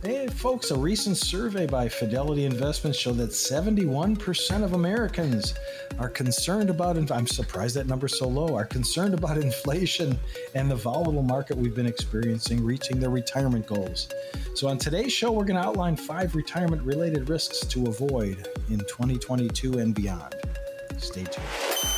Hey, folks, a recent survey by Fidelity Investments showed that 71% of Americans are concerned about, I'm surprised that number's so low, are concerned about inflation and the volatile market we've been experiencing reaching their retirement goals. So, on today's show, we're going to outline five retirement related risks to avoid in 2022 and beyond. Stay tuned.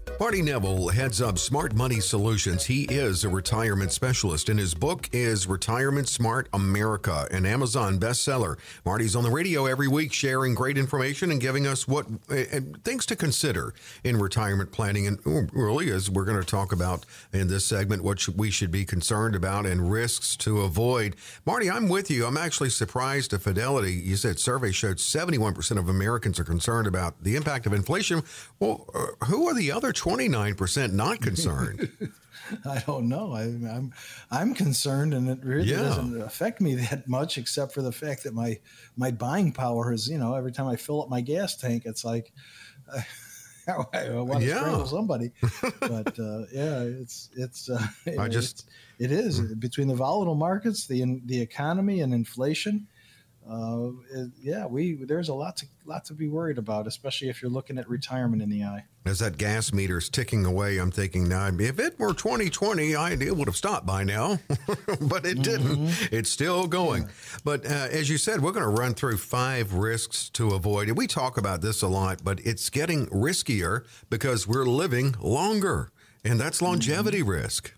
Marty Neville heads up Smart Money Solutions. He is a retirement specialist, and his book is Retirement Smart America, an Amazon bestseller. Marty's on the radio every week sharing great information and giving us what things to consider in retirement planning. And really, as we're going to talk about in this segment, what we should be concerned about and risks to avoid. Marty, I'm with you. I'm actually surprised at Fidelity. You said survey showed 71% of Americans are concerned about the impact of inflation. Well, uh, who are the other 20? 29% not concerned. I don't know. I, am I'm, I'm concerned, and it really yeah. doesn't affect me that much, except for the fact that my my buying power is, you know, every time I fill up my gas tank, it's like uh, I want to yeah. strangle somebody. but uh, yeah, it's it's. Uh, I just it's, it is mm. between the volatile markets, the the economy, and inflation uh, yeah, we there's a lot to lot to be worried about, especially if you're looking at retirement in the eye. As that gas meter's ticking away, I'm thinking now, if it were 2020, I it would have stopped by now, but it didn't. Mm-hmm. It's still going. Yeah. But uh, as you said, we're going to run through five risks to avoid. And we talk about this a lot, but it's getting riskier because we're living longer, and that's longevity mm-hmm. risk.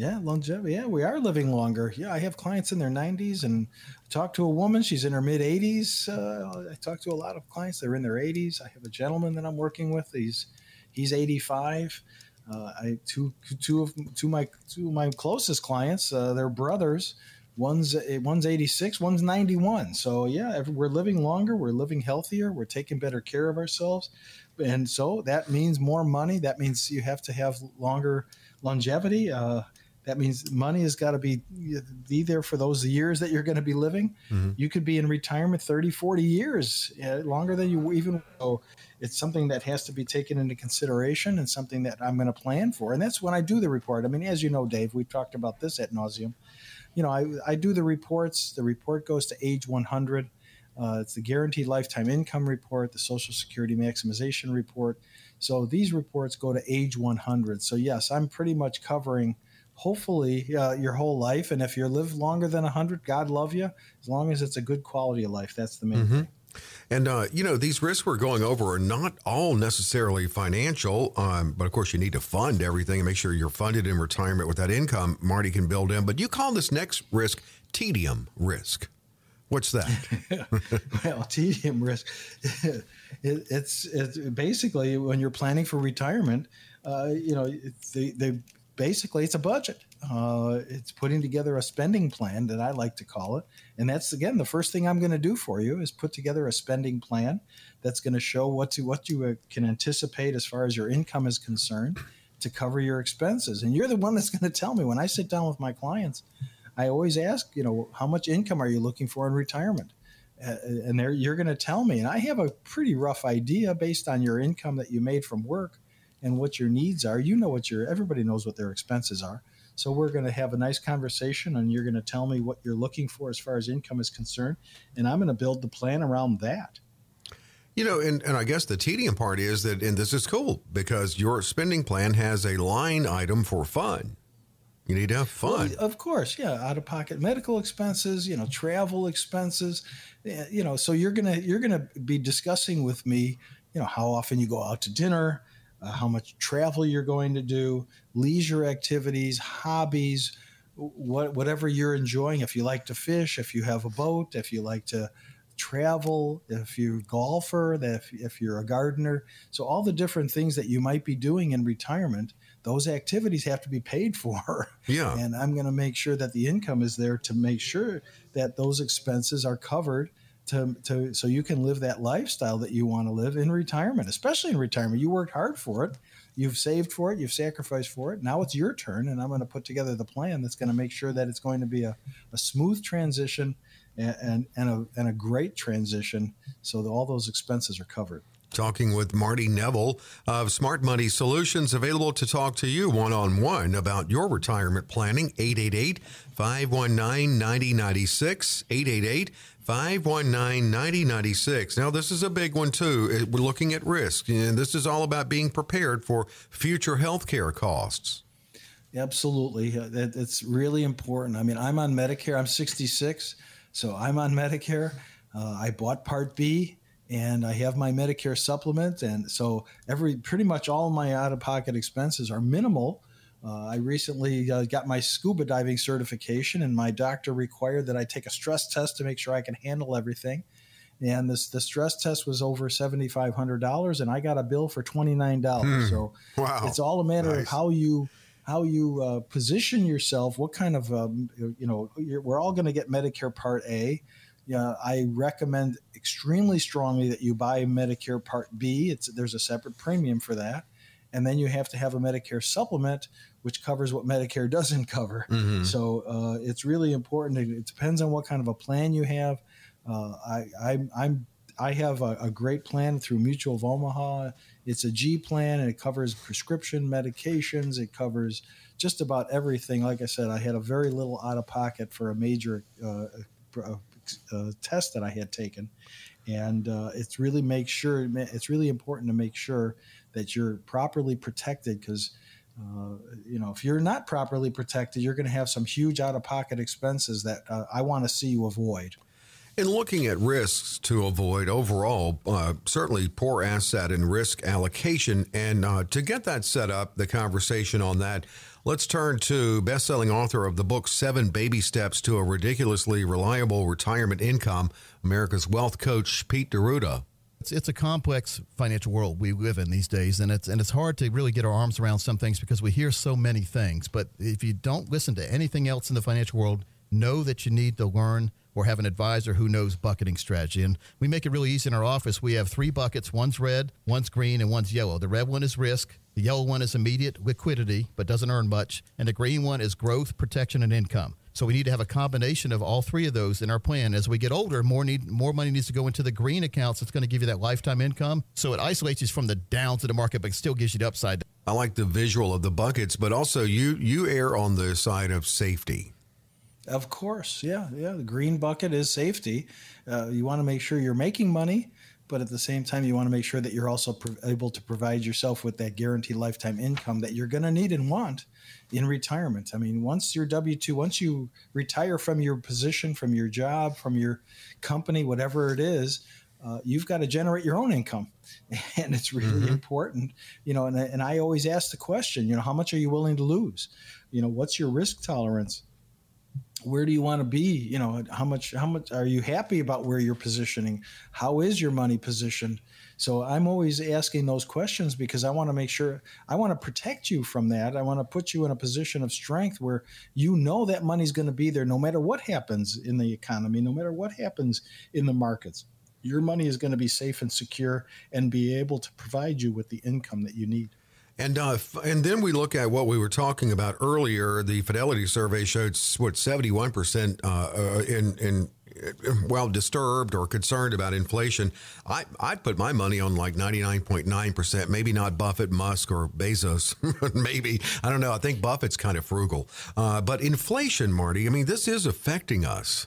Yeah, longevity. Yeah, we are living longer. Yeah, I have clients in their 90s and I talk to a woman, she's in her mid 80s. Uh, I talk to a lot of clients, they're in their 80s. I have a gentleman that I'm working with. He's he's 85. Uh, I two two of two of my two of my closest clients, uh, they're brothers. One's one's 86, one's 91. So yeah, we're living longer, we're living healthier, we're taking better care of ourselves, and so that means more money. That means you have to have longer longevity. Uh, that means money has got to be be there for those years that you're going to be living. Mm-hmm. You could be in retirement 30, 40 years, longer than you even know. It's something that has to be taken into consideration and something that I'm going to plan for. And that's when I do the report. I mean, as you know, Dave, we've talked about this at nauseum. You know, I, I do the reports. The report goes to age 100. Uh, it's the guaranteed lifetime income report, the Social Security maximization report. So these reports go to age 100. So, yes, I'm pretty much covering – hopefully uh, your whole life. And if you live longer than 100, God love you, as long as it's a good quality of life. That's the main mm-hmm. thing. And, uh, you know, these risks we're going over are not all necessarily financial, um, but of course, you need to fund everything and make sure you're funded in retirement with that income Marty can build in. But you call this next risk tedium risk. What's that? well, tedium risk. it, it's, it's basically when you're planning for retirement, uh, you know, the, the basically it's a budget. Uh, it's putting together a spending plan that I like to call it, and that's again the first thing I'm going to do for you is put together a spending plan that's going to show what to what you uh, can anticipate as far as your income is concerned to cover your expenses. And you're the one that's going to tell me when I sit down with my clients. I always ask, you know, how much income are you looking for in retirement? Uh, and you're going to tell me, and I have a pretty rough idea based on your income that you made from work and what your needs are. You know what your everybody knows what their expenses are. So we're going to have a nice conversation, and you're going to tell me what you're looking for as far as income is concerned, and I'm going to build the plan around that. You know, and, and I guess the tedium part is that, and this is cool because your spending plan has a line item for fun. You need to have fun. Well, of course, yeah. Out of pocket medical expenses, you know, travel expenses, eh, you know. So you're gonna you're gonna be discussing with me, you know, how often you go out to dinner, uh, how much travel you're going to do, leisure activities, hobbies, what, whatever you're enjoying. If you like to fish, if you have a boat, if you like to travel, if you're a golfer, if, if you're a gardener. So, all the different things that you might be doing in retirement, those activities have to be paid for. Yeah. And I'm going to make sure that the income is there to make sure that those expenses are covered to, to so you can live that lifestyle that you want to live in retirement, especially in retirement. You worked hard for it, you've saved for it, you've sacrificed for it. Now it's your turn, and I'm going to put together the plan that's going to make sure that it's going to be a, a smooth transition and and, and a and a great transition, so that all those expenses are covered. Talking with Marty Neville of Smart Money Solutions, available to talk to you one on one about your retirement planning. 888 519 9096. 888 519 9096. Now, this is a big one, too. We're looking at risk, and this is all about being prepared for future healthcare costs. Absolutely. It's really important. I mean, I'm on Medicare, I'm 66, so I'm on Medicare. Uh, I bought Part B and I have my Medicare supplement, and so every pretty much all my out of pocket expenses are minimal. Uh, I recently uh, got my scuba diving certification, and my doctor required that I take a stress test to make sure I can handle everything. And this the stress test was over seventy five hundred dollars, and I got a bill for twenty nine dollars. Hmm. So wow. it's all a matter nice. of how you how you uh, position yourself. What kind of um, you know we're all going to get Medicare Part A yeah, I recommend extremely strongly that you buy Medicare Part B. It's there's a separate premium for that, and then you have to have a Medicare supplement, which covers what Medicare doesn't cover. Mm-hmm. So uh, it's really important. It depends on what kind of a plan you have. Uh, I, I I'm I have a, a, great plan through Mutual of Omaha. It's a G plan and it covers prescription medications. It covers just about everything. Like I said, I had a very little out of pocket for a major uh, uh, test that I had taken, and uh, it's really make sure it's really important to make sure that you're properly protected because. Uh, you know, if you're not properly protected, you're going to have some huge out of pocket expenses that uh, I want to see you avoid. In looking at risks to avoid overall, uh, certainly poor asset and risk allocation. And uh, to get that set up, the conversation on that, Let's turn to best-selling author of the book Seven Baby Steps to a Ridiculously Reliable Retirement Income, America's Wealth Coach Pete D'Arruda. It's, it's a complex financial world we live in these days, and it's and it's hard to really get our arms around some things because we hear so many things. But if you don't listen to anything else in the financial world, know that you need to learn or have an advisor who knows bucketing strategy. And we make it really easy in our office. We have three buckets one's red, one's green, and one's yellow. The red one is risk, the yellow one is immediate liquidity, but doesn't earn much, and the green one is growth, protection, and income. So we need to have a combination of all three of those in our plan. As we get older, more need more money needs to go into the green accounts. It's going to give you that lifetime income. So it isolates you from the downs of the market, but still gives you the upside. I like the visual of the buckets, but also you you err on the side of safety. Of course, yeah, yeah. The green bucket is safety. Uh, you want to make sure you're making money, but at the same time, you want to make sure that you're also pro- able to provide yourself with that guaranteed lifetime income that you're going to need and want in retirement. I mean, once you're W two, once you retire from your position, from your job, from your company, whatever it is, uh, you've got to generate your own income and it's really mm-hmm. important you know and, and i always ask the question you know how much are you willing to lose you know what's your risk tolerance where do you want to be? You know how much how much are you happy about where you're positioning? How is your money positioned? So i'm always asking those questions because i want to make sure i want to protect you from that. I want to put you in a position of strength where you know that money's going to be there no matter what happens in the economy no matter what happens in the markets. Your money is going to be safe and secure and be able to provide you with the income that you need and uh, and then we look at what we were talking about earlier. The Fidelity survey showed what seventy one percent uh, uh, in in well disturbed or concerned about inflation. I I'd put my money on like ninety nine point nine percent. Maybe not Buffett, Musk, or Bezos. maybe I don't know. I think Buffett's kind of frugal. Uh, but inflation, Marty. I mean, this is affecting us.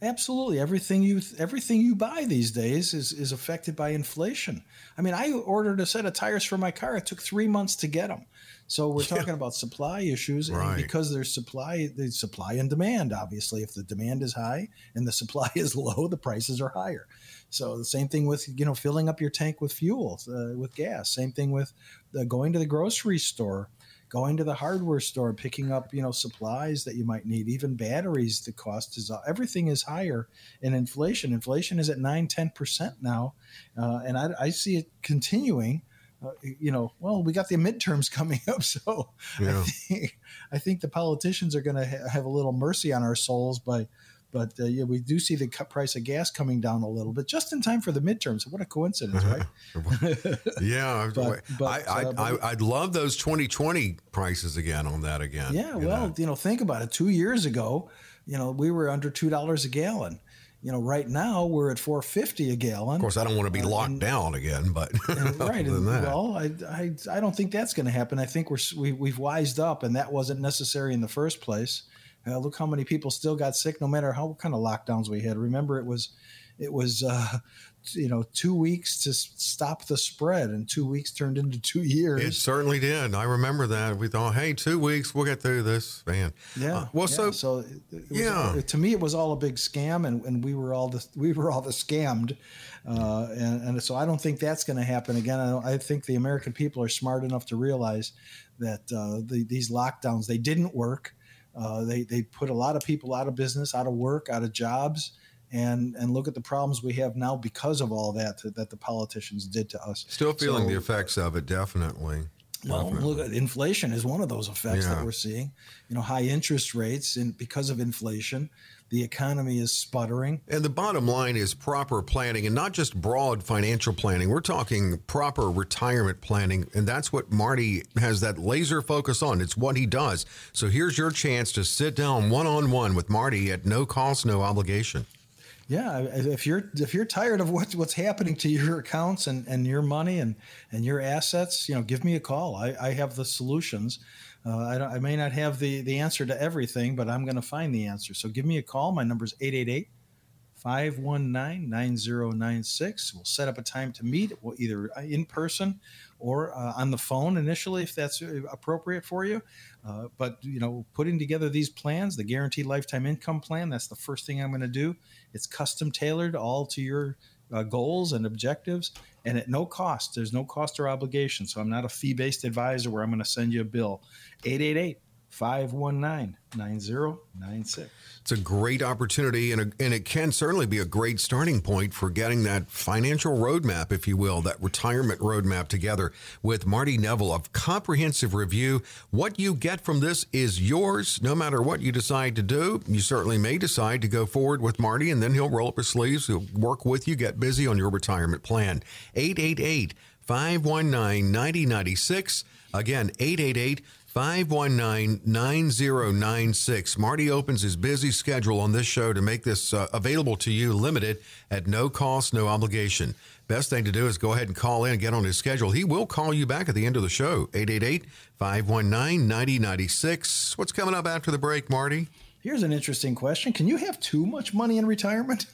Absolutely, everything you everything you buy these days is is affected by inflation. I mean, I ordered a set of tires for my car. It took three months to get them. So we're talking yeah. about supply issues, right. and because there's supply, the supply and demand. Obviously, if the demand is high and the supply is low, the prices are higher. So the same thing with you know filling up your tank with fuel, uh, with gas. Same thing with the, going to the grocery store going to the hardware store, picking up, you know, supplies that you might need, even batteries, the cost is everything is higher in inflation. Inflation is at nine, 10% now. Uh, and I, I, see it continuing. Uh, you know, well, we got the midterms coming up, so yeah. I, think, I think the politicians are going to ha- have a little mercy on our souls by but uh, yeah, we do see the price of gas coming down a little bit just in time for the midterms. What a coincidence, right? yeah, but, but, I, I, uh, I, would love those 2020 prices again on that again. Yeah, well, know. you know, think about it. Two years ago, you know, we were under two dollars a gallon. you know, right now we're at 450 a gallon. Of course, I don't want to be locked and, down again, but right. And, well, I, I, I don't think that's going to happen. I think we're we, we've wised up, and that wasn't necessary in the first place. Uh, look how many people still got sick, no matter how kind of lockdowns we had. Remember, it was it was uh, you know two weeks to stop the spread, and two weeks turned into two years. It certainly did. I remember that. We thought, hey, two weeks, we'll get through this, man. Yeah. Uh, well, yeah. so so was, yeah. To me, it was all a big scam, and, and we were all the we were all the scammed, uh, and, and so I don't think that's going to happen again. I, I, think the American people are smart enough to realize that uh, the, these lockdowns they didn't work. Uh, they they put a lot of people out of business, out of work, out of jobs and and look at the problems we have now because of all that that the politicians did to us. Still feeling so, the effects of it, definitely. Well, definitely. look, inflation is one of those effects yeah. that we're seeing. You know, high interest rates, and because of inflation, the economy is sputtering. And the bottom line is proper planning, and not just broad financial planning. We're talking proper retirement planning, and that's what Marty has that laser focus on. It's what he does. So here's your chance to sit down one on one with Marty at no cost, no obligation. Yeah, if you're if you're tired of what's what's happening to your accounts and, and your money and, and your assets, you know, give me a call. I, I have the solutions. Uh, I, I, may not have the, the answer to everything, but I'm going to find the answer. So give me a call. My number is 888 519 9096. We'll set up a time to meet, we'll either in person or uh, on the phone initially, if that's uh, appropriate for you. Uh, but you know, putting together these plans, the guaranteed lifetime income plan, that's the first thing I'm going to do. It's custom tailored all to your uh, goals and objectives, and at no cost. There's no cost or obligation. So I'm not a fee based advisor where I'm going to send you a bill. 888 519 9096. It's a great opportunity, and, a, and it can certainly be a great starting point for getting that financial roadmap, if you will, that retirement roadmap together with Marty Neville. of comprehensive review. What you get from this is yours, no matter what you decide to do. You certainly may decide to go forward with Marty, and then he'll roll up his sleeves, he'll work with you, get busy on your retirement plan. 888 519 9096. Again, 888 519 9096. Marty opens his busy schedule on this show to make this uh, available to you, limited at no cost, no obligation. Best thing to do is go ahead and call in and get on his schedule. He will call you back at the end of the show, 888 519 9096. What's coming up after the break, Marty? Here's an interesting question. Can you have too much money in retirement?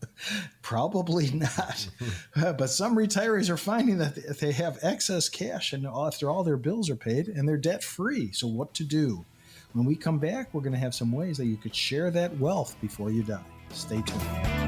Probably not. but some retirees are finding that they have excess cash and after all their bills are paid and they're debt free. So, what to do? When we come back, we're going to have some ways that you could share that wealth before you die. Stay tuned.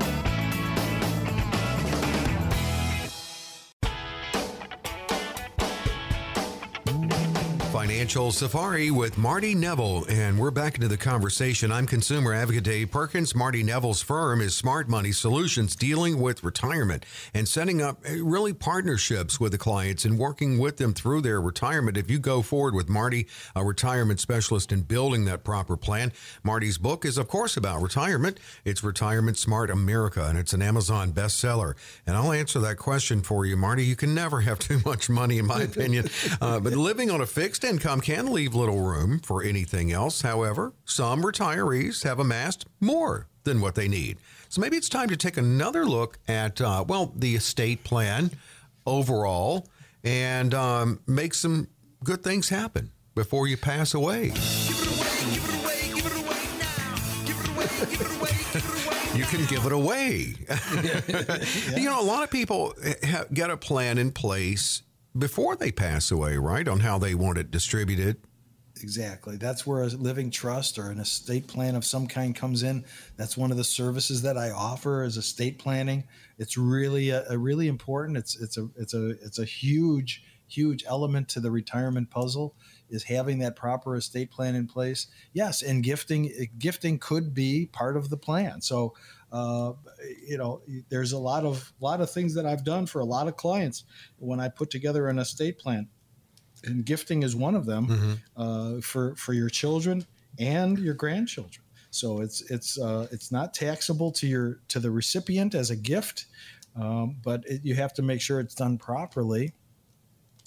Financial Safari with Marty Neville, and we're back into the conversation. I'm consumer advocate Dave Perkins. Marty Neville's firm is Smart Money Solutions, dealing with retirement and setting up eh, really partnerships with the clients and working with them through their retirement. If you go forward with Marty, a retirement specialist, in building that proper plan, Marty's book is, of course, about retirement. It's Retirement Smart America, and it's an Amazon bestseller. And I'll answer that question for you, Marty. You can never have too much money, in my opinion, uh, but living on a fixed income income can leave little room for anything else. However, some retirees have amassed more than what they need. So maybe it's time to take another look at, uh, well, the estate plan overall and um, make some good things happen before you pass away. you can give it away. You know, a lot of people get a plan in place before they pass away, right? On how they want it distributed. Exactly. That's where a living trust or an estate plan of some kind comes in. That's one of the services that I offer as estate planning. It's really a, a really important. It's it's a it's a it's a huge huge element to the retirement puzzle is having that proper estate plan in place. Yes, and gifting gifting could be part of the plan. So uh, you know, there's a lot of lot of things that I've done for a lot of clients when I put together an estate plan, and gifting is one of them mm-hmm. uh, for for your children and your grandchildren. So it's it's uh, it's not taxable to your to the recipient as a gift, um, but it, you have to make sure it's done properly,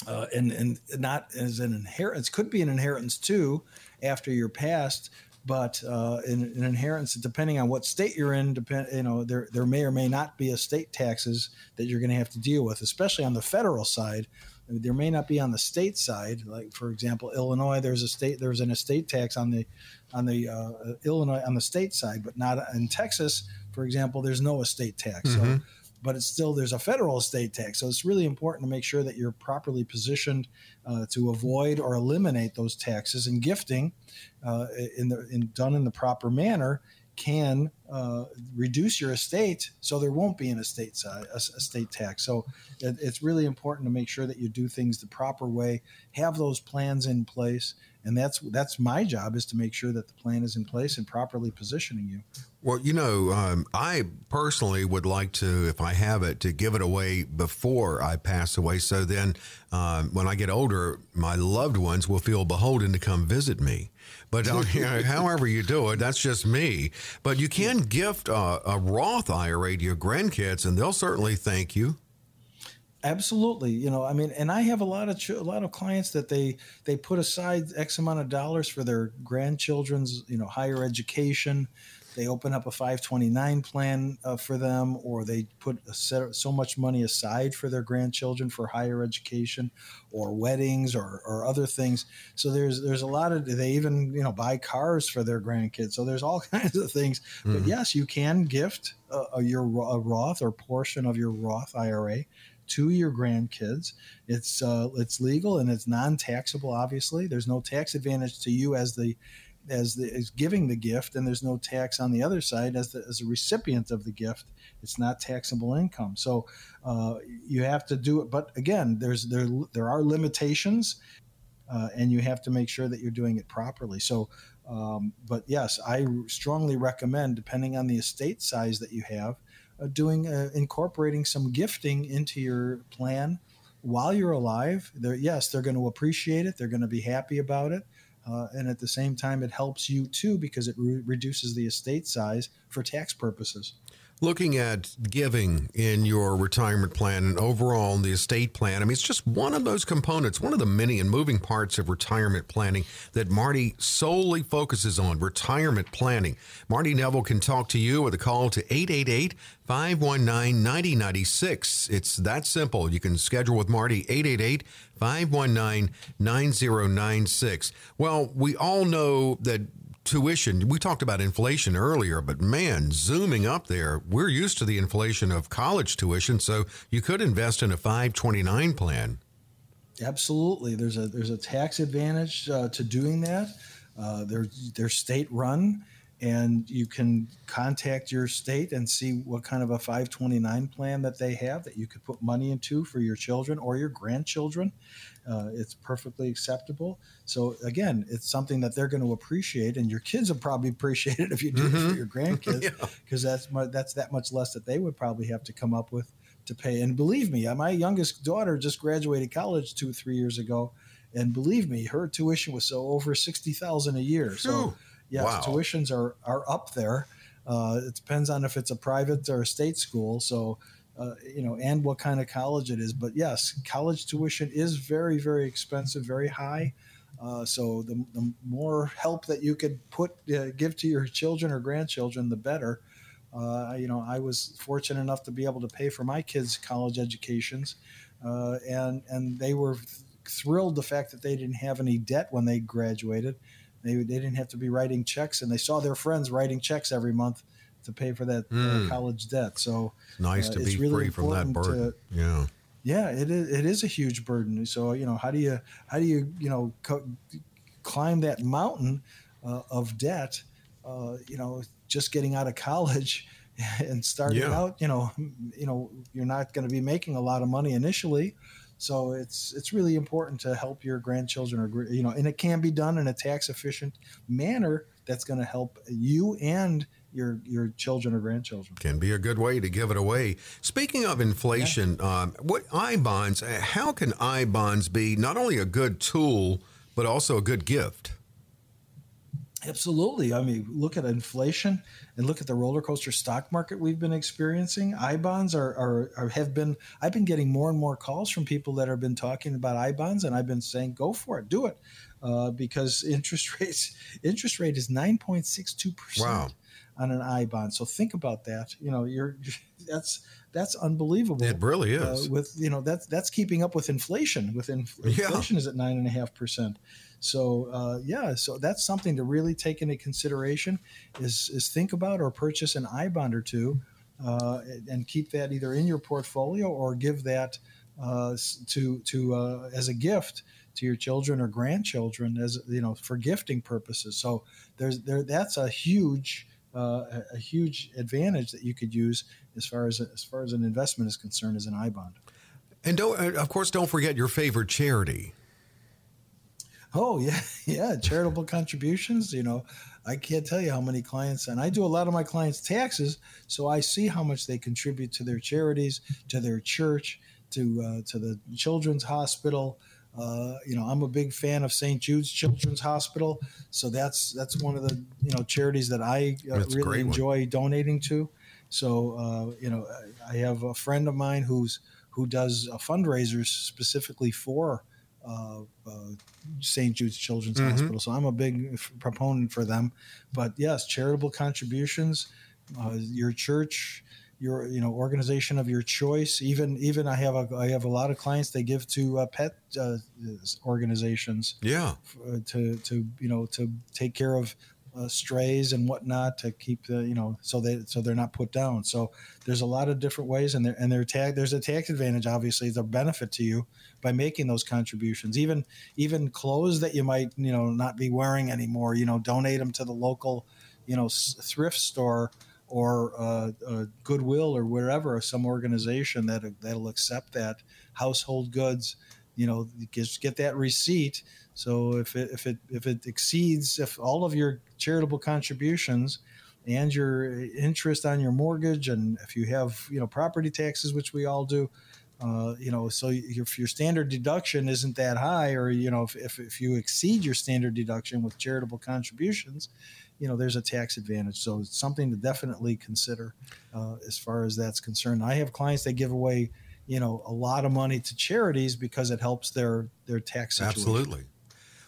uh, and and not as an inheritance. Could be an inheritance too after you're passed but uh, in, in inheritance, depending on what state you're in, depend you know there there may or may not be estate taxes that you're going to have to deal with, especially on the federal side. There may not be on the state side, like for example, Illinois. There's a state there's an estate tax on the on the uh, Illinois on the state side, but not in Texas. For example, there's no estate tax. Mm-hmm. So but it's still there's a federal estate tax. So it's really important to make sure that you're properly positioned uh, to avoid or eliminate those taxes. And gifting, uh, in the in, done in the proper manner, can uh, reduce your estate, so there won't be an estate side, a, estate tax. So it, it's really important to make sure that you do things the proper way, have those plans in place, and that's that's my job is to make sure that the plan is in place and properly positioning you. Well, you know, um, I personally would like to, if I have it, to give it away before I pass away. So then, um, when I get older, my loved ones will feel beholden to come visit me. But uh, you know, however you do it, that's just me. But you can gift a, a Roth IRA to your grandkids, and they'll certainly thank you. Absolutely, you know, I mean, and I have a lot of ch- a lot of clients that they they put aside X amount of dollars for their grandchildren's, you know, higher education. They open up a 529 plan uh, for them, or they put set, so much money aside for their grandchildren for higher education, or weddings, or, or other things. So there's there's a lot of they even you know buy cars for their grandkids. So there's all kinds of things. Mm-hmm. But yes, you can gift uh, your a Roth or portion of your Roth IRA to your grandkids. It's uh, it's legal and it's non-taxable. Obviously, there's no tax advantage to you as the as the as giving the gift, and there's no tax on the other side as the as a recipient of the gift. It's not taxable income. So uh, you have to do it. But again, there's there there are limitations. Uh, and you have to make sure that you're doing it properly. So, um, but yes, I strongly recommend, depending on the estate size that you have, doing uh, incorporating some gifting into your plan while you're alive. They're, yes, they're going to appreciate it. They're going to be happy about it. Uh, and at the same time, it helps you too because it re- reduces the estate size for tax purposes. Looking at giving in your retirement plan and overall in the estate plan, I mean, it's just one of those components, one of the many and moving parts of retirement planning that Marty solely focuses on retirement planning. Marty Neville can talk to you with a call to 888 519 9096. It's that simple. You can schedule with Marty 888 519 9096. Well, we all know that tuition. We talked about inflation earlier, but man, zooming up there, we're used to the inflation of college tuition, so you could invest in a 529 plan. Absolutely, there's a there's a tax advantage uh, to doing that. Uh, they're they're state run, and you can contact your state and see what kind of a 529 plan that they have that you could put money into for your children or your grandchildren. Uh, it's perfectly acceptable. So again, it's something that they're going to appreciate, and your kids will probably appreciate it if you do mm-hmm. it for mm-hmm. your grandkids, because yeah. that's that's that much less that they would probably have to come up with to pay. And believe me, uh, my youngest daughter just graduated college two three years ago, and believe me, her tuition was so over sixty thousand a year. So yes, wow. tuitions are are up there. Uh, it depends on if it's a private or a state school. So uh, you know, and what kind of college it is. But yes, college tuition is very, very expensive, very high. Uh, so the, the, more help that you could put uh, give to your children or grandchildren, the better. Uh, you know, I was fortunate enough to be able to pay for my kids' college educations, uh, and and they were thrilled the fact that they didn't have any debt when they graduated. They, they didn't have to be writing checks, and they saw their friends writing checks every month to pay for that mm. uh, hmm. college debt. So nice uh, to be really free from that burden. To, yeah. Yeah, it is, it is a huge burden. So, you know, how do you, how do you, you know, co- climb that mountain uh, of debt, uh, you know, just getting out of college and starting yeah. out, you know, you know, you're not going to be making a lot of money initially. So it's it's really important to help your grandchildren or you know, and it can be done in a tax efficient manner that's going to help you and your your children or grandchildren. Can be a good way to give it away. Speaking of inflation, yeah. um, what I bonds? Uh, how can I bonds be not only a good tool but also a good gift? Absolutely. I mean, look at inflation and look at the roller coaster stock market we've been experiencing. I bonds are, are, are, have been. I've been getting more and more calls from people that have been talking about I bonds, and I've been saying, "Go for it, do it." uh, because interest rates interest rate is 9.62 percent Wow. on an I bond. So think about that. You know, you're that's that's unbelievable. It really Uh, is. with you know that's that's keeping up with inflation. With inf- Yeah. inflation is at nine and a half percent. So uh, yeah, so that's something to really take into consideration. Is is think about or purchase an I bond or two, uh, and keep that either in your portfolio or give that uh, to to uh, as a gift to your children or grandchildren as you know for gifting purposes. So there's there that's a huge uh, a, huge advantage that you could use as far as as far as an investment is concerned as an I bond. And don't, of course, don't forget your favorite charity. Oh yeah, yeah, charitable contributions. You know, I can't tell you how many clients, and I do a lot of my clients' taxes, so I see how much they contribute to their charities, to their church, to uh, to the children's hospital. Uh, you know, I'm a big fan of St. Jude's Children's Hospital, so that's that's one of the you know charities that I uh, really great one. enjoy donating to. So uh, you know, I have a friend of mine who's who does uh, fundraisers specifically for uh, uh, St. Jude's Children's Mhm. Hospital. So I'm a big f- proponent for them. But yes, charitable contributions, uh, your church, your you know organization of your choice. Even even I have a I have a lot of clients they give to uh, pet uh, organizations Yeah. uh, to to you know to take care of uh, strays and whatnot to keep the you know so they so they're not put down. So there's a lot of different ways, and there and they're tag. There's a tax advantage, obviously, the benefit to you by making those contributions. Even even clothes that you might you know not be wearing anymore, you know, donate them to the local you know thrift store or uh, uh, Goodwill or wherever, some organization that that'll accept that household goods. You know, just get that receipt. So if it if it if it exceeds if all of your charitable contributions and your interest on your mortgage and if you have you know property taxes which we all do uh, you know so if your standard deduction isn't that high or you know if, if, if you exceed your standard deduction with charitable contributions you know there's a tax advantage so it's something to definitely consider uh, as far as that's concerned i have clients that give away you know a lot of money to charities because it helps their their tax situation. Absolutely.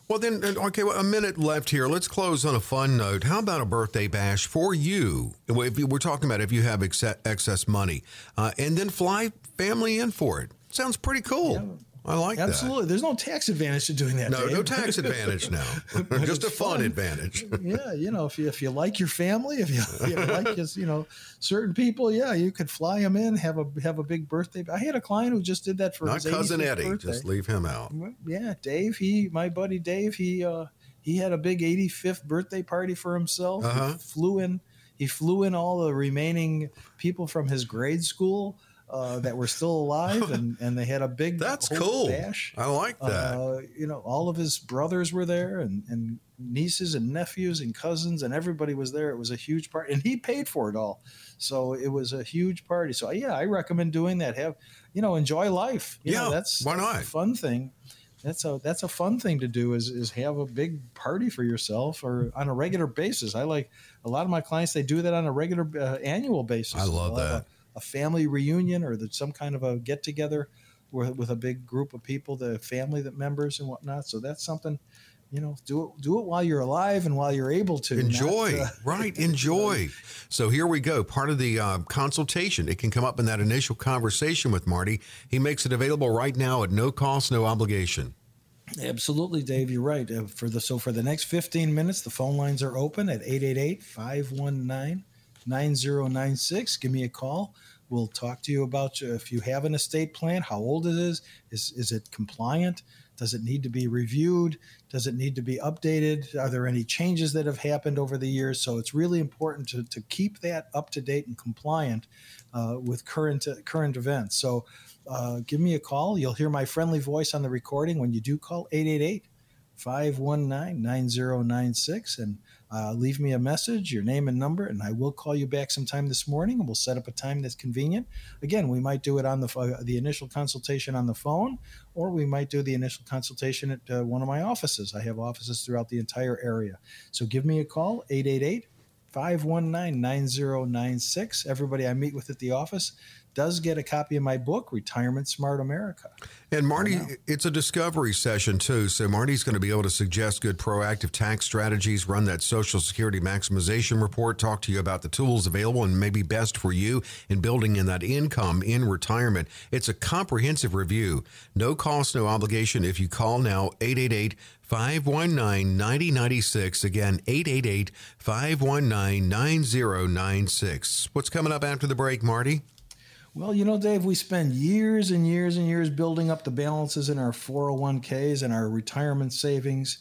Well, then, okay, well, a minute left here. Let's close on a fun note. How about a birthday bash for you? If We're talking about if you have excess money, uh, and then fly family in for it. Sounds pretty cool. Yeah. I like that. Absolutely. There's no tax advantage to doing that. No, no tax advantage now. Just a fun fun. advantage. yeah, you know, if you if you like your family, if you, if you like his, you know, certain people, yeah, you could fly them in, have a have a big birthday. I had a client who just did that for Not his cousin 85th Eddie. Birthday. Just leave him out. Yeah, Dave. He, my buddy Dave. He uh, he had a big 85th birthday party for himself. Uh-huh. He flew in. He flew in all the remaining people from his grade school uh, that were still alive, and, and they had a big That's cool. bash. I like that. Uh, you know, all of his brothers were there, and, and nieces and nephews and cousins, and everybody was there. It was a huge party, and he paid for it all. So it was a huge party. So yeah, I recommend doing that. Have you know, enjoy life. You know, Yeah, that's why that's not? a fun thing. That's a that's a fun thing to do is is have a big party for yourself or on a regular basis. I like a lot of my clients they do that on a regular uh, annual basis. I love that. A, family reunion or some kind of a get together with, with a big group of people, the family that members and whatnot. So that's something, you know, do it do it while you're alive and while you're able to. not, Enjoy, uh, right? Enjoy. So here we go. Part of the uh, consultation. It can come up in that initial conversation with Marty. He makes it available right now at no cost, no obligation. Absolutely, Dave. You're right. Uh, for the so for the next 15 minutes, the phone lines are open at 888-519-9096. Give me a call. We'll talk to you about if you have an estate plan, how old it is, is is it compliant? Does it need to be reviewed? Does it need to be updated? Are there any changes that have happened over the years? So it's really important to, to keep that up to date and compliant uh, with current uh, current events. So uh, give me a call. You'll hear my friendly voice on the recording when you do call 888 519 9096 and uh, leave me a message, your name and number, and I will call you back sometime this morning and we'll set up a time that's convenient. Again, we might do it on the, pho- the initial consultation on the phone or we might do the initial consultation at uh, one of my offices. I have offices throughout the entire area. So give me a call, 888 519 9096. Everybody I meet with at the office, does get a copy of my book, Retirement Smart America. And Marty, it's a discovery session too. So Marty's going to be able to suggest good proactive tax strategies, run that Social Security maximization report, talk to you about the tools available and maybe best for you in building in that income in retirement. It's a comprehensive review. No cost, no obligation. If you call now, 888 519 9096. Again, 888 519 9096. What's coming up after the break, Marty? Well, you know, Dave, we spend years and years and years building up the balances in our 401ks and our retirement savings.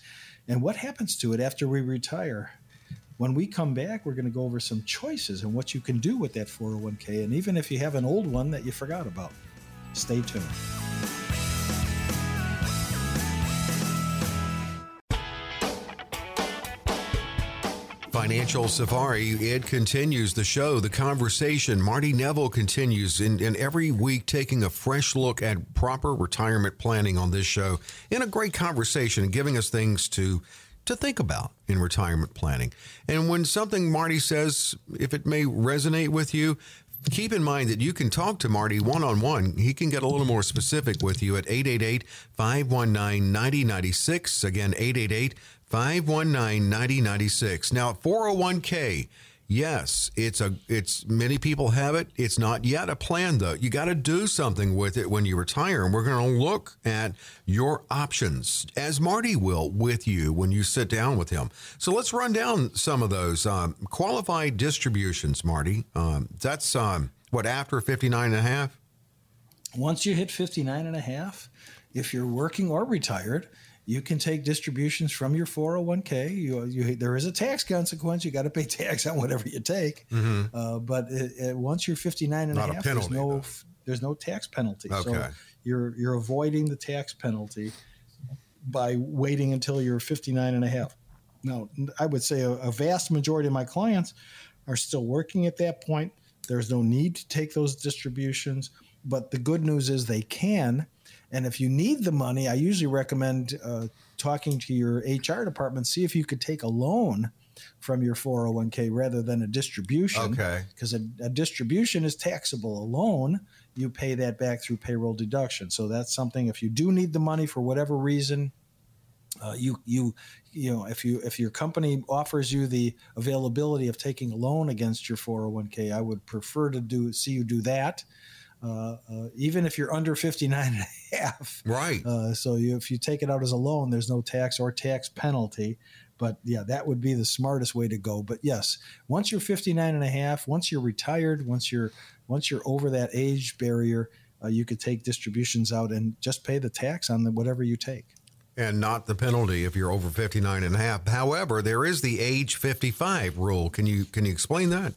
And what happens to it after we retire? When we come back, we're going to go over some choices and what you can do with that 401k. And even if you have an old one that you forgot about, stay tuned. Financial Safari, it continues the show, the conversation. Marty Neville continues in, every week taking a fresh look at proper retirement planning on this show in a great conversation and giving us things to to think about in retirement planning. And when something Marty says, if it may resonate with you, keep in mind that you can talk to Marty one on one. He can get a little more specific with you at 888 519 9096. Again, 888 519 9096. Now, 401k, yes, it's a it's many people have it. It's not yet a plan though. You got to do something with it when you retire and we're going to look at your options as Marty will with you when you sit down with him. So let's run down some of those um, qualified distributions, Marty. Um, that's um, what after 59 and a half? Once you hit 59 and a half, if you're working or retired, you can take distributions from your 401k. You, you there is a tax consequence. You got to pay tax on whatever you take. Mm-hmm. Uh, but it, it, once you're 59 and Not a half, a penalty, there's no though. there's no tax penalty. Okay. So you're you're avoiding the tax penalty by waiting until you're 59 and a half. Now, I would say a, a vast majority of my clients are still working at that point. There's no need to take those distributions, but the good news is they can and if you need the money, I usually recommend uh, talking to your HR department, see if you could take a loan from your 401k rather than a distribution. Okay. Because a, a, distribution is taxable. A loan, you pay that back through payroll deduction. So that's something. If you do need the money for whatever reason, uh, you you you know if you if your company offers you the availability of taking a loan against your 401k, I would prefer to do see you do that uh, uh, even if you're under 59 and a half. Right. Uh, so you, if you take it out as a loan, there's no tax or tax penalty. But yeah, that would be the smartest way to go. But yes, once you're 59 and a half, once you're retired, once you're once you're over that age barrier, uh, you could take distributions out and just pay the tax on the, whatever you take and not the penalty if you're over 59 and a half. However, there is the age 55 rule. Can you can you explain that?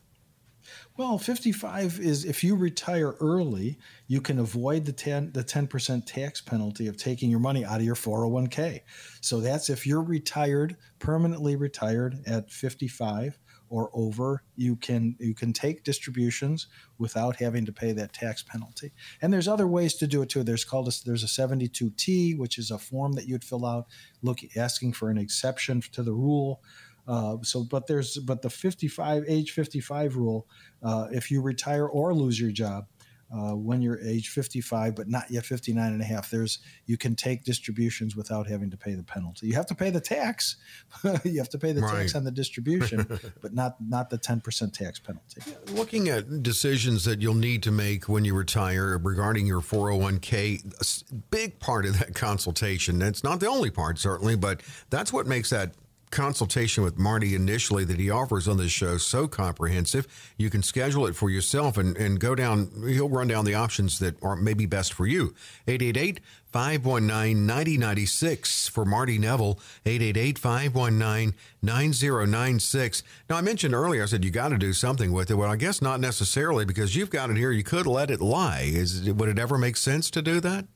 Well, 55 is if you retire early, you can avoid the 10 the 10% tax penalty of taking your money out of your 401k. So that's if you're retired, permanently retired at 55 or over, you can you can take distributions without having to pay that tax penalty. And there's other ways to do it too. There's called a, there's a 72T, which is a form that you'd fill out, look asking for an exception to the rule. Uh, so, but there's but the 55 age 55 rule. Uh, if you retire or lose your job uh, when you're age 55, but not yet 59 and a half, there's you can take distributions without having to pay the penalty. You have to pay the tax. you have to pay the right. tax on the distribution, but not not the 10% tax penalty. Looking at decisions that you'll need to make when you retire regarding your 401k, a big part of that consultation. It's not the only part, certainly, but that's what makes that consultation with Marty initially that he offers on this show so comprehensive. You can schedule it for yourself and, and go down, he'll run down the options that are maybe best for you. 888 519 9096 for Marty Neville, 888 519 9096. Now, I mentioned earlier, I said you got to do something with it. Well, I guess not necessarily because you've got it here. You could let it lie. Is Would it ever make sense to do that?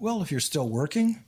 Well, if you're still working,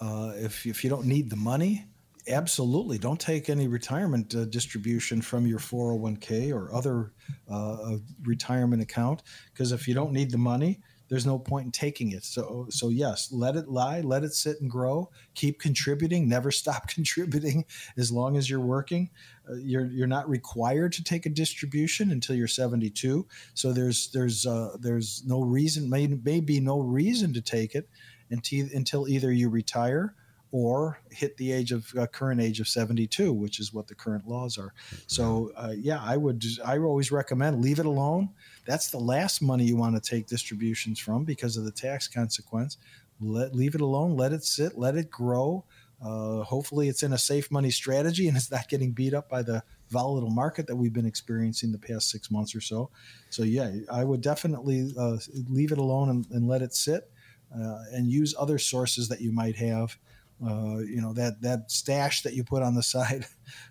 uh, if, if you don't need the money, absolutely don't take any retirement uh, distribution from your 401k or other uh, retirement account because if you don't need the money there's no point in taking it. So so yes, let it lie, let it sit and grow. Keep contributing. Never stop contributing as long as you're working. Uh, you're you're not required to take a distribution until you're 72. So there's there's uh, there's no reason may, may be no reason to take it until until either you retire or hit the age of uh, current age of 72 which is what the current laws are. So uh, yeah i would i always recommend leave it alone. That's the last money you want to take distributions from because of the tax consequence. Let leave it alone let it sit let it grow. Uh, hopefully it's in a safe money strategy and it's not getting beat up by the volatile market that we've been experiencing the past six months or so. So yeah i would definitely uh, leave it alone and, and let it sit uh, and use other sources that you might have uh, you know that that stash that you put on the side,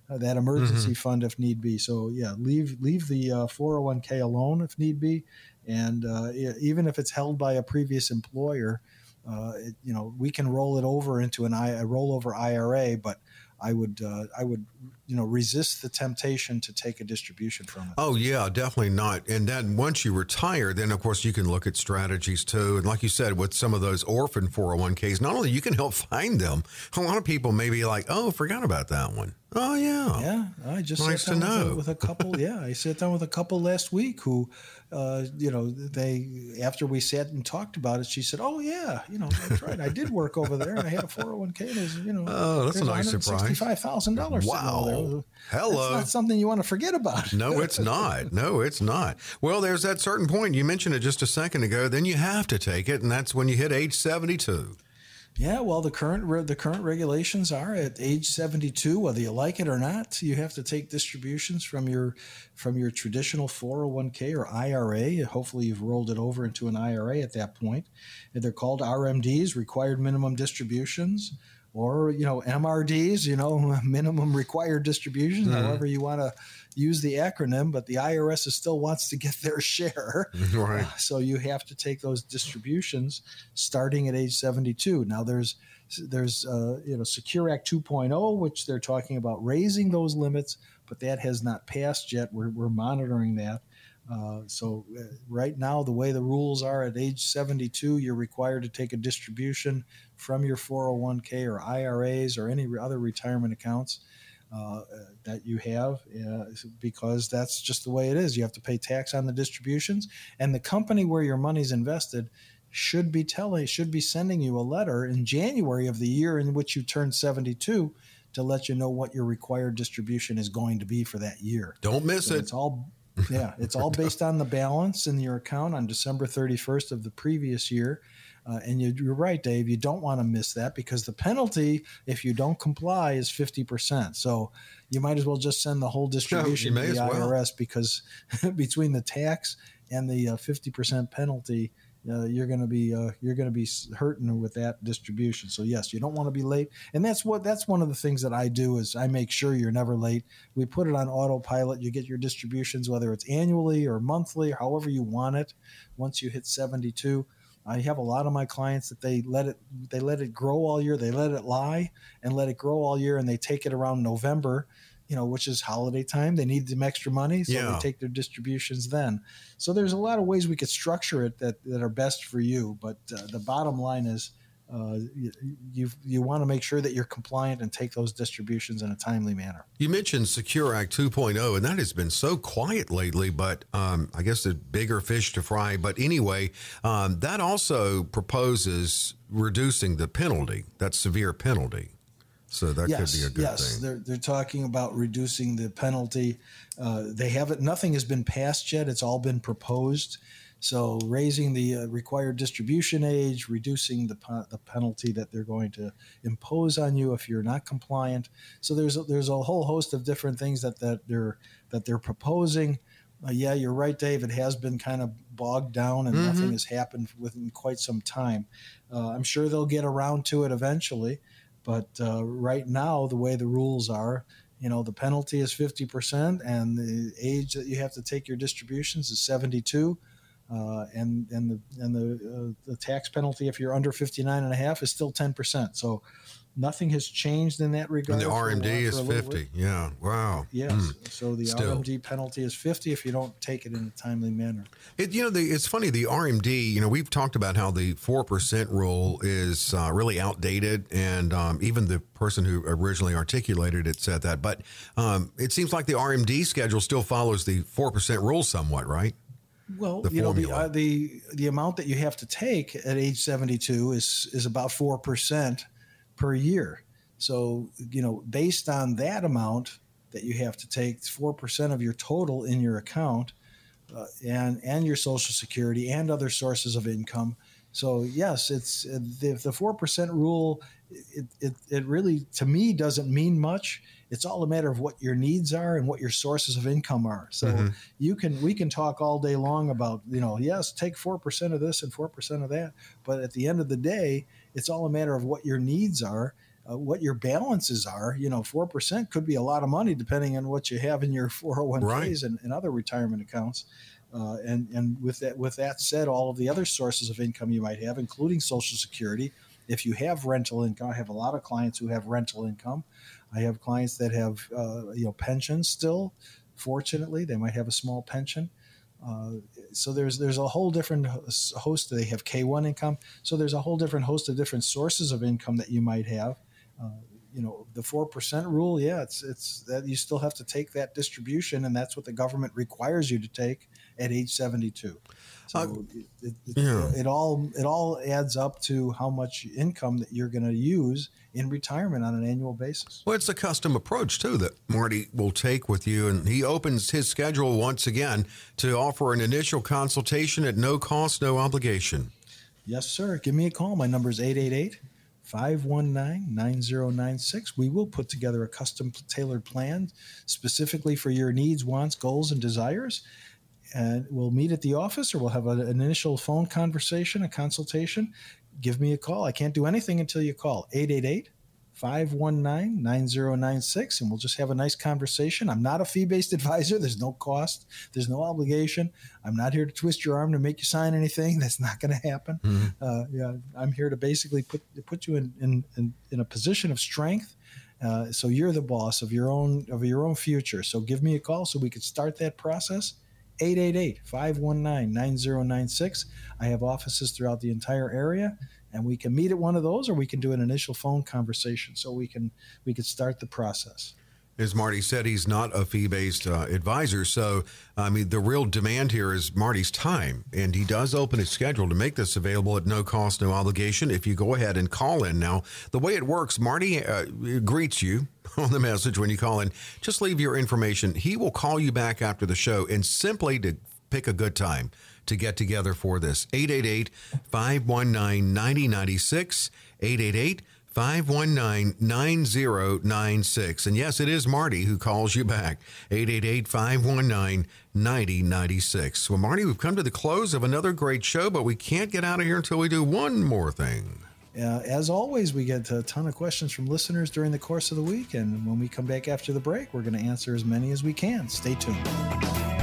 uh, that emergency mm-hmm. fund if need be. So yeah, leave leave the uh, 401k alone if need be, and uh, even if it's held by a previous employer, uh, it, you know we can roll it over into an I, a rollover IRA, but I would uh, I would you know resist the temptation to take a distribution from it. Oh yeah, definitely not. And then once you retire, then of course you can look at strategies too. And like you said, with some of those orphan 401ks, not only you can help find them. A lot of people may be like, "Oh, forgot about that one." Oh yeah, yeah. I just nice sat down with a, with a, couple. yeah, I sat down with a couple last week who, uh, you know, they after we sat and talked about it, she said, "Oh yeah, you know, that's right. I did work over there, and I had a 401k. There's, you know, oh, that's a nice surprise. Five thousand dollars. Wow. Hello. That's not something you want to forget about. no, it's not. No, it's not. Well, there's that certain point you mentioned it just a second ago. Then you have to take it, and that's when you hit age seventy two. Yeah, well, the current the current regulations are at age 72, whether you like it or not, you have to take distributions from your from your traditional 401k or IRA. Hopefully, you've rolled it over into an IRA at that point. And they're called RMDs, required minimum distributions, or you know MRDs, you know minimum required distributions, mm. however you want to use the acronym, but the IRS still wants to get their share. Right. Uh, so you have to take those distributions starting at age 72. Now there's there's uh, you know Secure Act 2.0, which they're talking about raising those limits, but that has not passed yet. We're, we're monitoring that. Uh, so uh, right now, the way the rules are at age 72, you're required to take a distribution from your 401k or IRAs or any other retirement accounts uh, that you have uh, because that's just the way it is. You have to pay tax on the distributions, and the company where your money's invested should be telling, should be sending you a letter in January of the year in which you turn 72 to let you know what your required distribution is going to be for that year. Don't miss so it. It's all yeah, it's all based on the balance in your account on December 31st of the previous year. Uh, and you, are right, Dave. You don't want to miss that because the penalty, if you don't comply, is 50%. So you might as well just send the whole distribution to the IRS well. because between the tax and the uh, 50% penalty, uh, you're going to be uh, you're going to be hurting with that distribution. So yes, you don't want to be late, and that's what that's one of the things that I do is I make sure you're never late. We put it on autopilot. You get your distributions whether it's annually or monthly, however you want it. Once you hit 72, I have a lot of my clients that they let it they let it grow all year. They let it lie and let it grow all year, and they take it around November, you know, which is holiday time. They need some extra money, so yeah. they take their distributions then. So there's a lot of ways we could structure it that that are best for you. But uh, the bottom line is uh, you you want to make sure that you're compliant and take those distributions in a timely manner. You mentioned Secure Act 2.0, and that has been so quiet lately, but um, I guess the bigger fish to fry. But anyway, um, that also proposes reducing the penalty, that severe penalty. So that yes, could be a good thing. yes. thing. They're, they're talking about reducing the penalty. Uh, they haven't, nothing has been passed yet. It's all been proposed. So raising the uh, required distribution age, reducing the, the penalty that they're going to impose on you if you're not compliant. So there's a, there's a whole host of different things that, that they're that they're proposing. Uh, yeah, you're right, Dave. It has been kind of bogged down, and mm-hmm. nothing has happened within quite some time. Uh, I'm sure they'll get around to it eventually, but uh, right now, the way the rules are, you know, the penalty is 50%, and the age that you have to take your distributions is 72 uh, and and the and the uh, the tax penalty if you're under 59 and a half is still 10 percent. So Nothing has changed in that regard. And the RMD is 50. Yeah. Wow. Yes. Mm. So the Still. RMD penalty is 50 if you don't take it in a timely manner. It, you know, the, it's funny, the RMD, you know, we've talked about how the 4% rule is uh, really outdated. And um, even the person who originally articulated it said that. But um, it seems like the RMD schedule still follows the 4% rule somewhat, right? Well, you know, the, uh, the the amount that you have to take at age 72 is is about 4% per year. So, you know, based on that amount that you have to take, 4% of your total in your account uh, and, and your Social Security and other sources of income. So, yes, it's the, the 4% rule, it, it, it really, to me, doesn't mean much. It's all a matter of what your needs are and what your sources of income are. So mm-hmm. you can we can talk all day long about you know yes take four percent of this and four percent of that, but at the end of the day, it's all a matter of what your needs are, uh, what your balances are. You know, 4% could be a lot of money depending on what you have in your 401ks right. and, and, other retirement accounts. Uh, and and with that with that said, all of the other sources of income you might have, including Social Security, if you have rental income, I have a lot of clients who have rental income. I have clients that have uh, you know pensions still. Fortunately, they might have a small pension. Uh, so there's there's a whole different host. They have K1 income. So there's a whole different host of different sources of income that you might have. Uh, you know, the four percent rule. Yeah, it's it's that you still have to take that distribution, and that's what the government requires you to take at age 72. So uh, it, it, yeah. it, all it all adds up to how much income that you're going to use in retirement on an annual basis. Well, it's a custom approach too that Marty will take with you, and he opens his schedule once again to offer an initial consultation at no cost, no obligation. Yes, sir. Give me a call. My number is 888 519 9096. We will put together a custom tailored plan specifically for your needs, wants, goals, and desires and we'll meet at the office or we'll have an initial phone conversation, a consultation. Give me a call. I can't do anything until you call 888 519 9096, and we'll just have a nice conversation. I'm not a fee based advisor. There's no cost, there's no obligation. I'm not here to twist your arm to make you sign anything. That's not going to happen. Mm-hmm. Uh, yeah, I'm here to basically put, put you in, in, in, in a position of strength. Uh, so you're the boss of your own of your own future. So give me a call so we can start that process 888 519 9096. I have offices throughout the entire area and we can meet at one of those or we can do an initial phone conversation so we can we can start the process as Marty said, he's not a fee based uh, advisor. So, I mean, the real demand here is Marty's time. And he does open his schedule to make this available at no cost, no obligation if you go ahead and call in. Now, the way it works, Marty uh, greets you on the message when you call in. Just leave your information. He will call you back after the show and simply to pick a good time to get together for this. 888 519 9096. 888 519 9096. And yes, it is Marty who calls you back. 888 519 9096. Well, Marty, we've come to the close of another great show, but we can't get out of here until we do one more thing. Uh, as always, we get a ton of questions from listeners during the course of the week. And when we come back after the break, we're going to answer as many as we can. Stay tuned.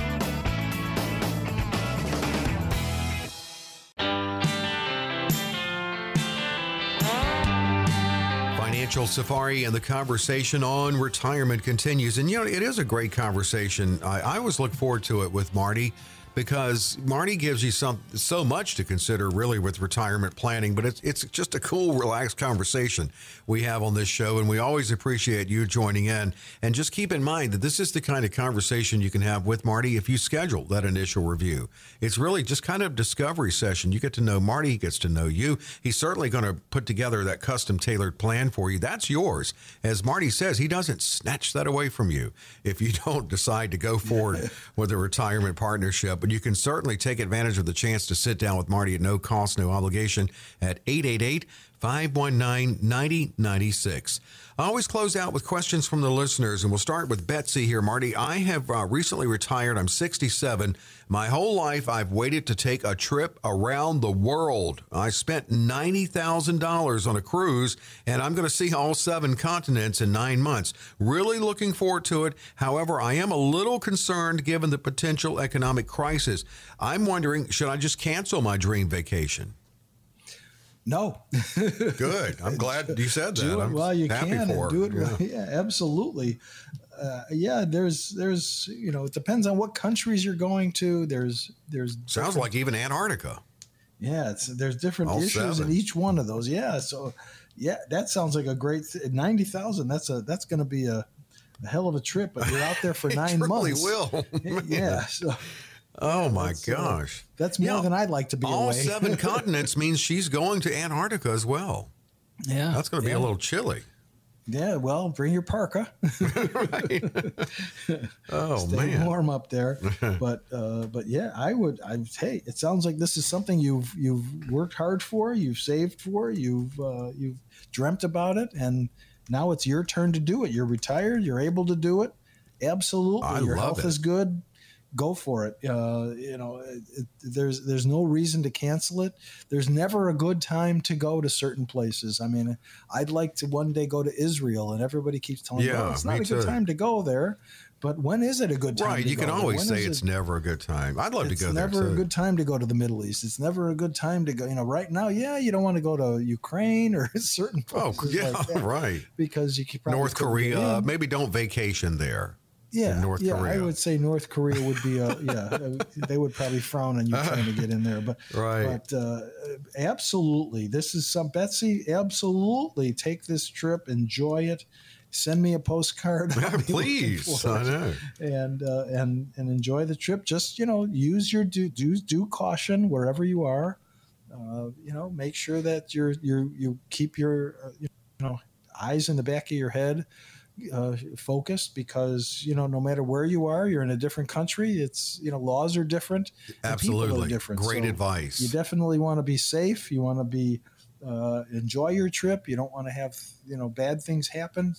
Financial Safari and the conversation on retirement continues. And, you know, it is a great conversation. I, I always look forward to it with Marty because Marty gives you some so much to consider really with retirement planning, but it's it's just a cool, relaxed conversation we have on this show, and we always appreciate you joining in. And just keep in mind that this is the kind of conversation you can have with Marty if you schedule that initial review. It's really just kind of a discovery session. You get to know Marty, he gets to know you. He's certainly going to put together that custom tailored plan for you. That's yours. As Marty says, he doesn't snatch that away from you if you don't decide to go forward with a retirement partnership but you can certainly take advantage of the chance to sit down with Marty at no cost, no obligation at 888 519 9096. I always close out with questions from the listeners, and we'll start with Betsy here. Marty, I have uh, recently retired. I'm 67. My whole life, I've waited to take a trip around the world. I spent $90,000 on a cruise, and I'm going to see all seven continents in nine months. Really looking forward to it. However, I am a little concerned given the potential economic crisis. I'm wondering should I just cancel my dream vacation? No. Good. I'm glad you said that. do it I'm while you can and do it. well. Yeah, absolutely. Uh, yeah, there's there's you know it depends on what countries you're going to. There's there's Sounds like even Antarctica. yeah, it's there's different All issues seven. in each one of those. Yeah, so yeah, that sounds like a great ninety thousand. That's a that's going to be a, a hell of a trip. But you're out there for nine truly months. will. yeah, so Oh my That's, uh, gosh. that's more Yeah. than I'd like to be All seven continents means she's going to Antarctica as well. yeah, That's going to be yeah. a little chilly. Yeah, well, bring your parka. Oh Stay man. warm up there. but uh, but yeah, I would. I hey, it sounds like this is something you've you've worked hard for, you've saved for, you've uh, you've dreamt about it, and now it's your turn to do it. You're retired. You're able to do it. Absolutely, I your health it. is good. Go for it. Uh, you know, it, it, there's there's no reason to cancel it. There's never a good time to go to certain places. I mean, I'd like to one day go to Israel, and everybody keeps telling me, Yeah, "Oh, it's me not a good too. time to go there." But when is it a good time? Right. to You can always say it's it- never a good time. I'd love to go there. It's never a good time to go to the Middle East. It's never a good time to go. You know, right now, yeah, you don't want to go to Ukraine or certain places. Oh, places yeah, like right. because you could North Korea. Maybe don't vacation there. Yeah, North yeah, I would say North Korea would be a yeah. they would probably frown on you trying to get in there, but Right. but uh, absolutely, this is some Betsy. Absolutely, take this trip, enjoy it. Send me a postcard. Looking Please. I know. and uh, and and enjoy the trip. Just you know, use your do do due caution wherever you are. Uh, you know, make sure that you're you you keep your uh, you know eyes in the back of your head uh, focused because you know no matter where you are, you're in a different country. It's you know laws are different. people are Absolutely. different. Great So advice. You definitely want to be safe. You want to be uh, enjoy your trip. You don't want to have you know bad things happen,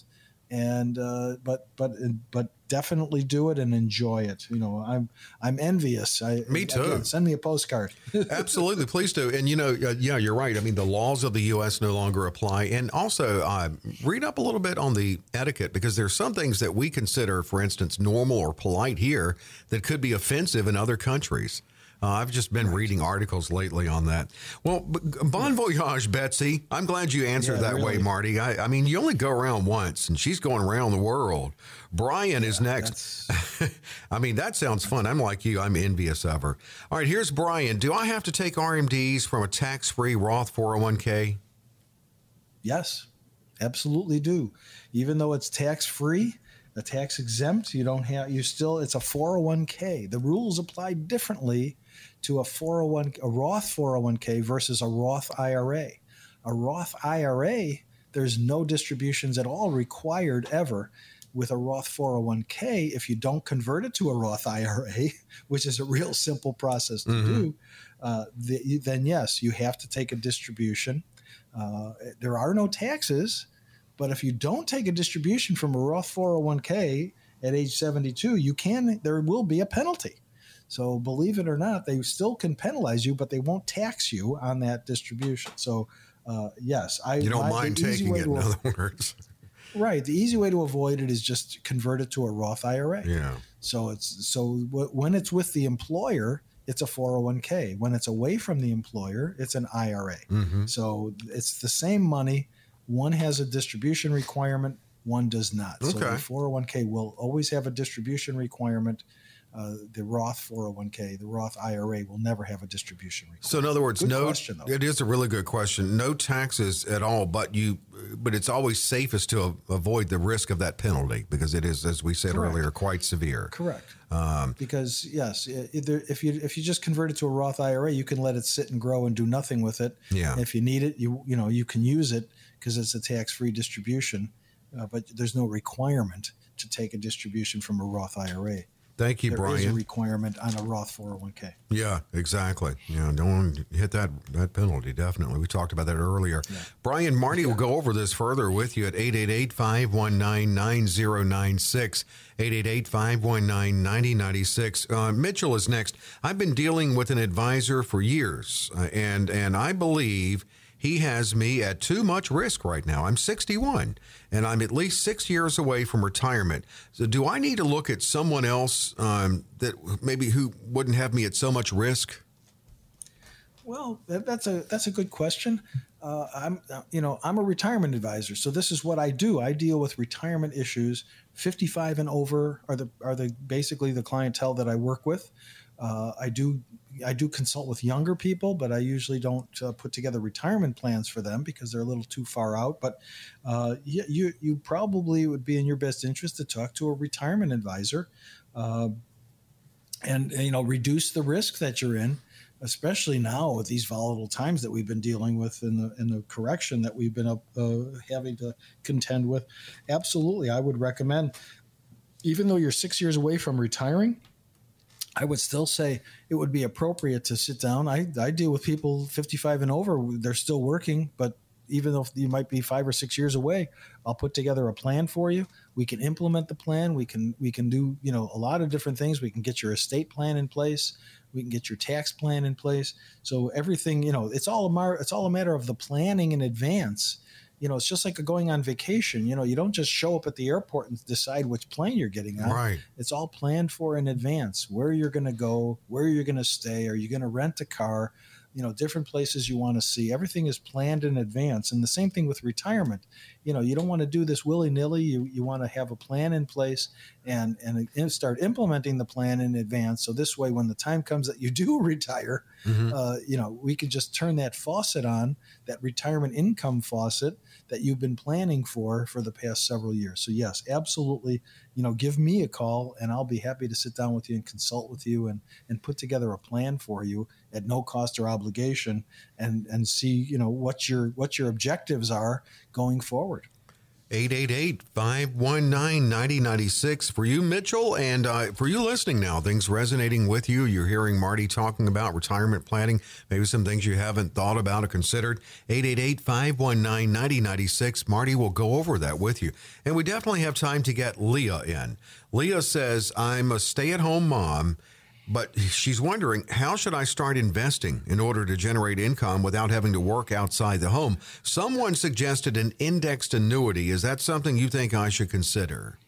and uh, but but but definitely do it and enjoy it. You know, I'm I'm envious. I, Me too. again, send me a postcard. Absolutely, please do. And you know, uh, yeah, you're right. I mean, the laws of the U.S. no longer apply. And also, uh, read up a little bit on the etiquette because there's some things that we consider, for instance, normal or polite here that could be offensive in other countries. Uh, I've just been reading articles lately on that. Well, bon voyage, Betsy. I'm glad you answered Yeah, that way. Marty. I, I mean, you only go around once, and she's going around the world. Brian is next. I mean, that sounds fun. I'm like you. I'm envious of her. All right, here's Brian. Do I have to take RMDs from a tax free Roth 401k? Yes, absolutely do. Even though it's tax free, a tax exempt, you don't have you still it's a 401k. The rules apply differently to a 401 a Roth 401k versus a Roth IRA. A Roth IRA, there's no distributions at all required ever. With a Roth 401k, if you don't convert it to a Roth IRA, which is a real simple process to do, uh, the, then yes, you have to take a distribution. Uh, there are no taxes, but if you don't take a distribution from a Roth 401k at age 72, you can there will be a penalty. So believe it or not, they still can penalize you, but they won't tax you on that distribution. So uh, yes, I You don't my- mind taking it, in other words. right. The easy way to avoid it is just convert it to a Roth IRA. Yeah. So it's so w- when it's with the employer, it's a 401k. When it's away from the employer, it's an IRA. Mm-hmm. So it's the same money. One has a distribution requirement, one does not. Okay. So the 401k will always have a distribution requirement. Uh, the Roth 401k, the Roth IRA will never have a distribution requirement. So in other words, Good no. question, it is a really good question. No taxes at all, but you, but it's always safest to avoid the risk of that penalty because it is, as we said Correct. earlier, quite severe. Correct. Um, because yes, either if you if you just convert it to a Roth IRA, you can let it sit and grow and do nothing with it. Yeah. If you need it, you you know you can use it because it's a tax free distribution, uh, but there's no requirement to take a distribution from a Roth IRA. Thank you, There is Brian. a requirement on a Roth 401k. Yeah, exactly. Yeah, don't want to hit that that penalty. Definitely, we talked about that earlier. Brian Marty will go over this further with you at 888-519-9096, 888-519-9096. Uh, Mitchell is next. I've been dealing with an advisor for years, uh, and and I believe. He has me at too much risk right now. I'm 61 and I'm at least six years away from retirement. So, do I need to look at someone else um, that maybe who wouldn't have me at so much risk? Well, that, that's a that's a good question. uh, I'm, uh, you know, I'm a retirement advisor, so this is what I do. I deal with retirement issues. 55 and over are the are the basically the clientele that I work with. Uh, I do I do consult with younger people, but I usually don't uh, put together retirement plans for them because they're a little too far out. But uh, you, you, probably would be in your best interest to talk to a retirement advisor, uh, and you know reduce the risk that you're in especially now with these volatile times that we've been dealing with in the in the correction that we've been uh, having to contend with. Absolutely, I would recommend, even though you're six years away from retiring. I would still say it would be appropriate to sit down. I, I deal with people 55 and over. They're still working, but even though you might be five or six years away, I'll put together a plan for you. We can implement the plan. We can we can do you know a lot of different things. We can get your estate plan in place we can get your tax plan in place so everything you know it's all a mar- it's all a matter of the planning in advance you know it's just like going on vacation you know you don't just show up at the airport and decide which plane you're getting on. Right. It's all planned for in advance where you're going to go where you're going to stay are you going to rent a car you know different places you want to see everything is planned in advance and the same thing with retirement you know you don't want to do this willy-nilly you, you want to have a plan in place and and start implementing the plan in advance so this way when the time comes that you do retire mm-hmm. uh, you know we can just turn that faucet on that retirement income faucet that you've been planning for for the past several years. So yes absolutely you know give me a call and i'll be happy to sit down with you and consult with you and and put together a plan for you at no cost or obligation and and see you know what your what your objectives are going forward 888-519-9096. For you mitchell and uh, for you listening now things resonating with you. You're hearing marty talking about retirement planning. Maybe some things you haven't thought about or considered. 888-519-9096 marty will go over that with you. And we definitely have time to get leah in. Leah says i'm a stay-at-home mom but she's wondering how should I start investing in order to generate income without having to work outside the home? Someone suggested an indexed annuity. Is that something you think I should consider?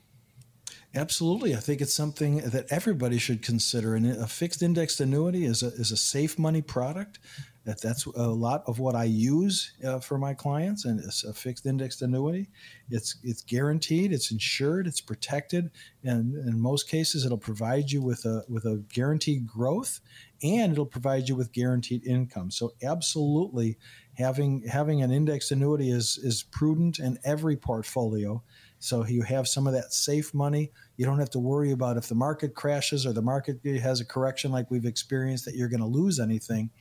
Absolutely, I think it's something that everybody should consider. And a fixed indexed annuity is a is a safe money product. That that's a lot of what I use uh, for my clients, and it's a fixed indexed annuity. It's it's guaranteed, it's insured, it's protected, and in most cases, it'll provide you with a with a guaranteed growth, and it'll provide you with guaranteed income. So absolutely, having having an indexed annuity is is prudent in every portfolio. So you have some of that safe money. You don't have to worry about if the market crashes or the market has a correction like we've experienced that you're going to lose anything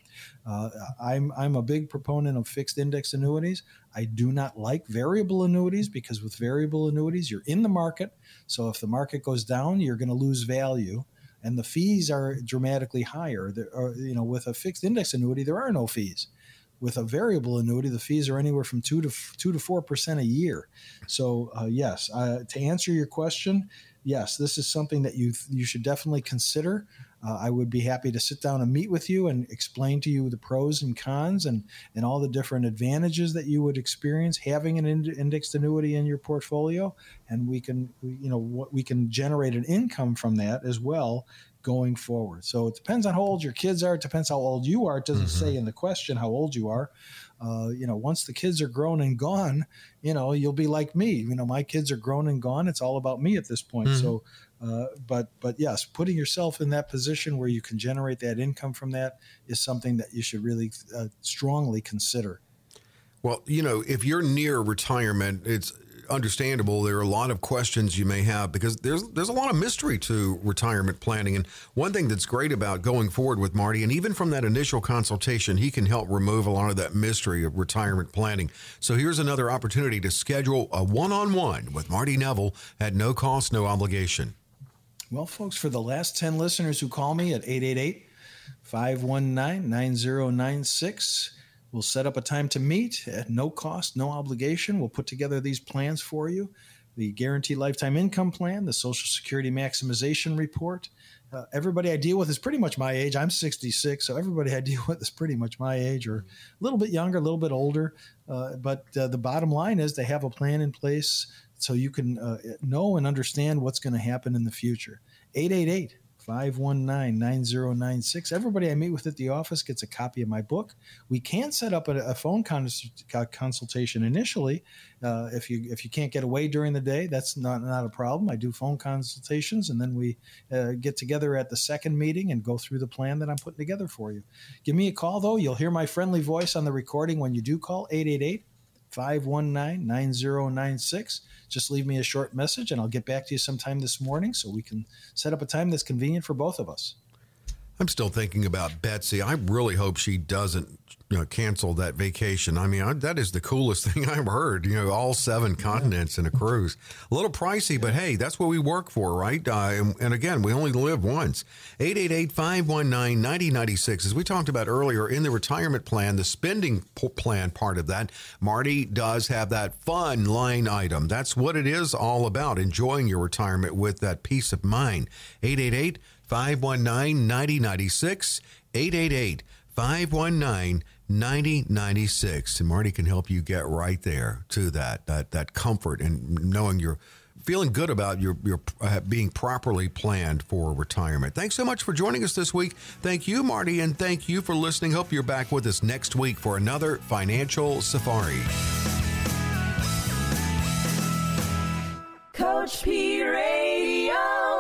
uh, I'm I'm a big proponent of fixed index annuities. I do not like variable annuities because with variable annuities you're in the market. So if the market goes down, you're going to lose value, and the fees are dramatically higher. There are, you know, with a fixed index annuity, there are no fees. With a variable annuity, the fees are anywhere from two to two to four percent a year. So uh, yes, uh, to answer your question, yes, this is something that you you should definitely consider uh, I would be happy to sit down and meet with you and explain to you the pros and cons and, and all the different advantages that you would experience having an ind- indexed annuity in your portfolio. And we can, you know, what we can generate an income from that as well going forward. So it depends on how old your kids are. It depends how old you are. It doesn't mm-hmm. say in the question how old you are. Uh, you know, once the kids are grown and gone, you know, you'll be like me. You know, my kids are grown and gone. It's all about me at this point. Mm-hmm. So uh, but but yes, putting yourself in that position where you can generate that income from that is something that you should really uh, strongly consider. Well, you know, if you're near retirement, it's understandable. There are a lot of questions you may have because there's there's a lot of mystery to retirement planning. And one thing that's great about going forward with Marty, and even from that initial consultation, he can help remove a lot of that mystery of retirement planning. So here's another opportunity to schedule a one-on-one with Marty Neville at no cost, no obligation. Well, folks, for the last 10 listeners who call me at 888 519 9096, we'll set up a time to meet at no cost, no obligation. We'll put together these plans for you the guaranteed lifetime income plan, the Social Security maximization report. Uh, everybody I deal with is pretty much my age. I'm 66, so everybody I deal with is pretty much my age or a little bit younger, a little bit older. Uh, but uh, the bottom line is they have a plan in place so you can uh, know and understand what's going to happen in the future. 888 519 9096. Everybody I meet with at the office gets a copy of my book. We can set up a, a phone cons- consultation initially. Uh, if you if you can't get away during the day, that's not, not a problem. I do phone consultations and then we uh, get together at the second meeting and go through the plan that I'm putting together for you. Give me a call though. You'll hear my friendly voice on the recording when you do call 888 519 9096. Just leave me a short message and I'll get back to you sometime this morning so we can set up a time that's convenient for both of us. I'm still thinking about Betsy. I really hope she doesn't you know, cancel that vacation. I mean, I, that is the coolest thing I've heard. You know, all seven continents in a cruise. A little pricey, but hey, that's what we work for, right? Uh, and, and, again, we only live once. 888-519-9096. As we talked about earlier, in the retirement plan, the spending plan part of that, Marty does have that fun line item. That's what it is all about, enjoying your retirement with that peace of mind. 888- 519 9096, 888 519 9096. And Marty can help you get right there to that, that, that comfort and knowing you're feeling good about your, your uh, being properly planned for retirement. Thanks so much for joining us this week. Thank you, Marty, and thank you for listening. Hope you're back with us next week for another financial safari. Coach P Radio.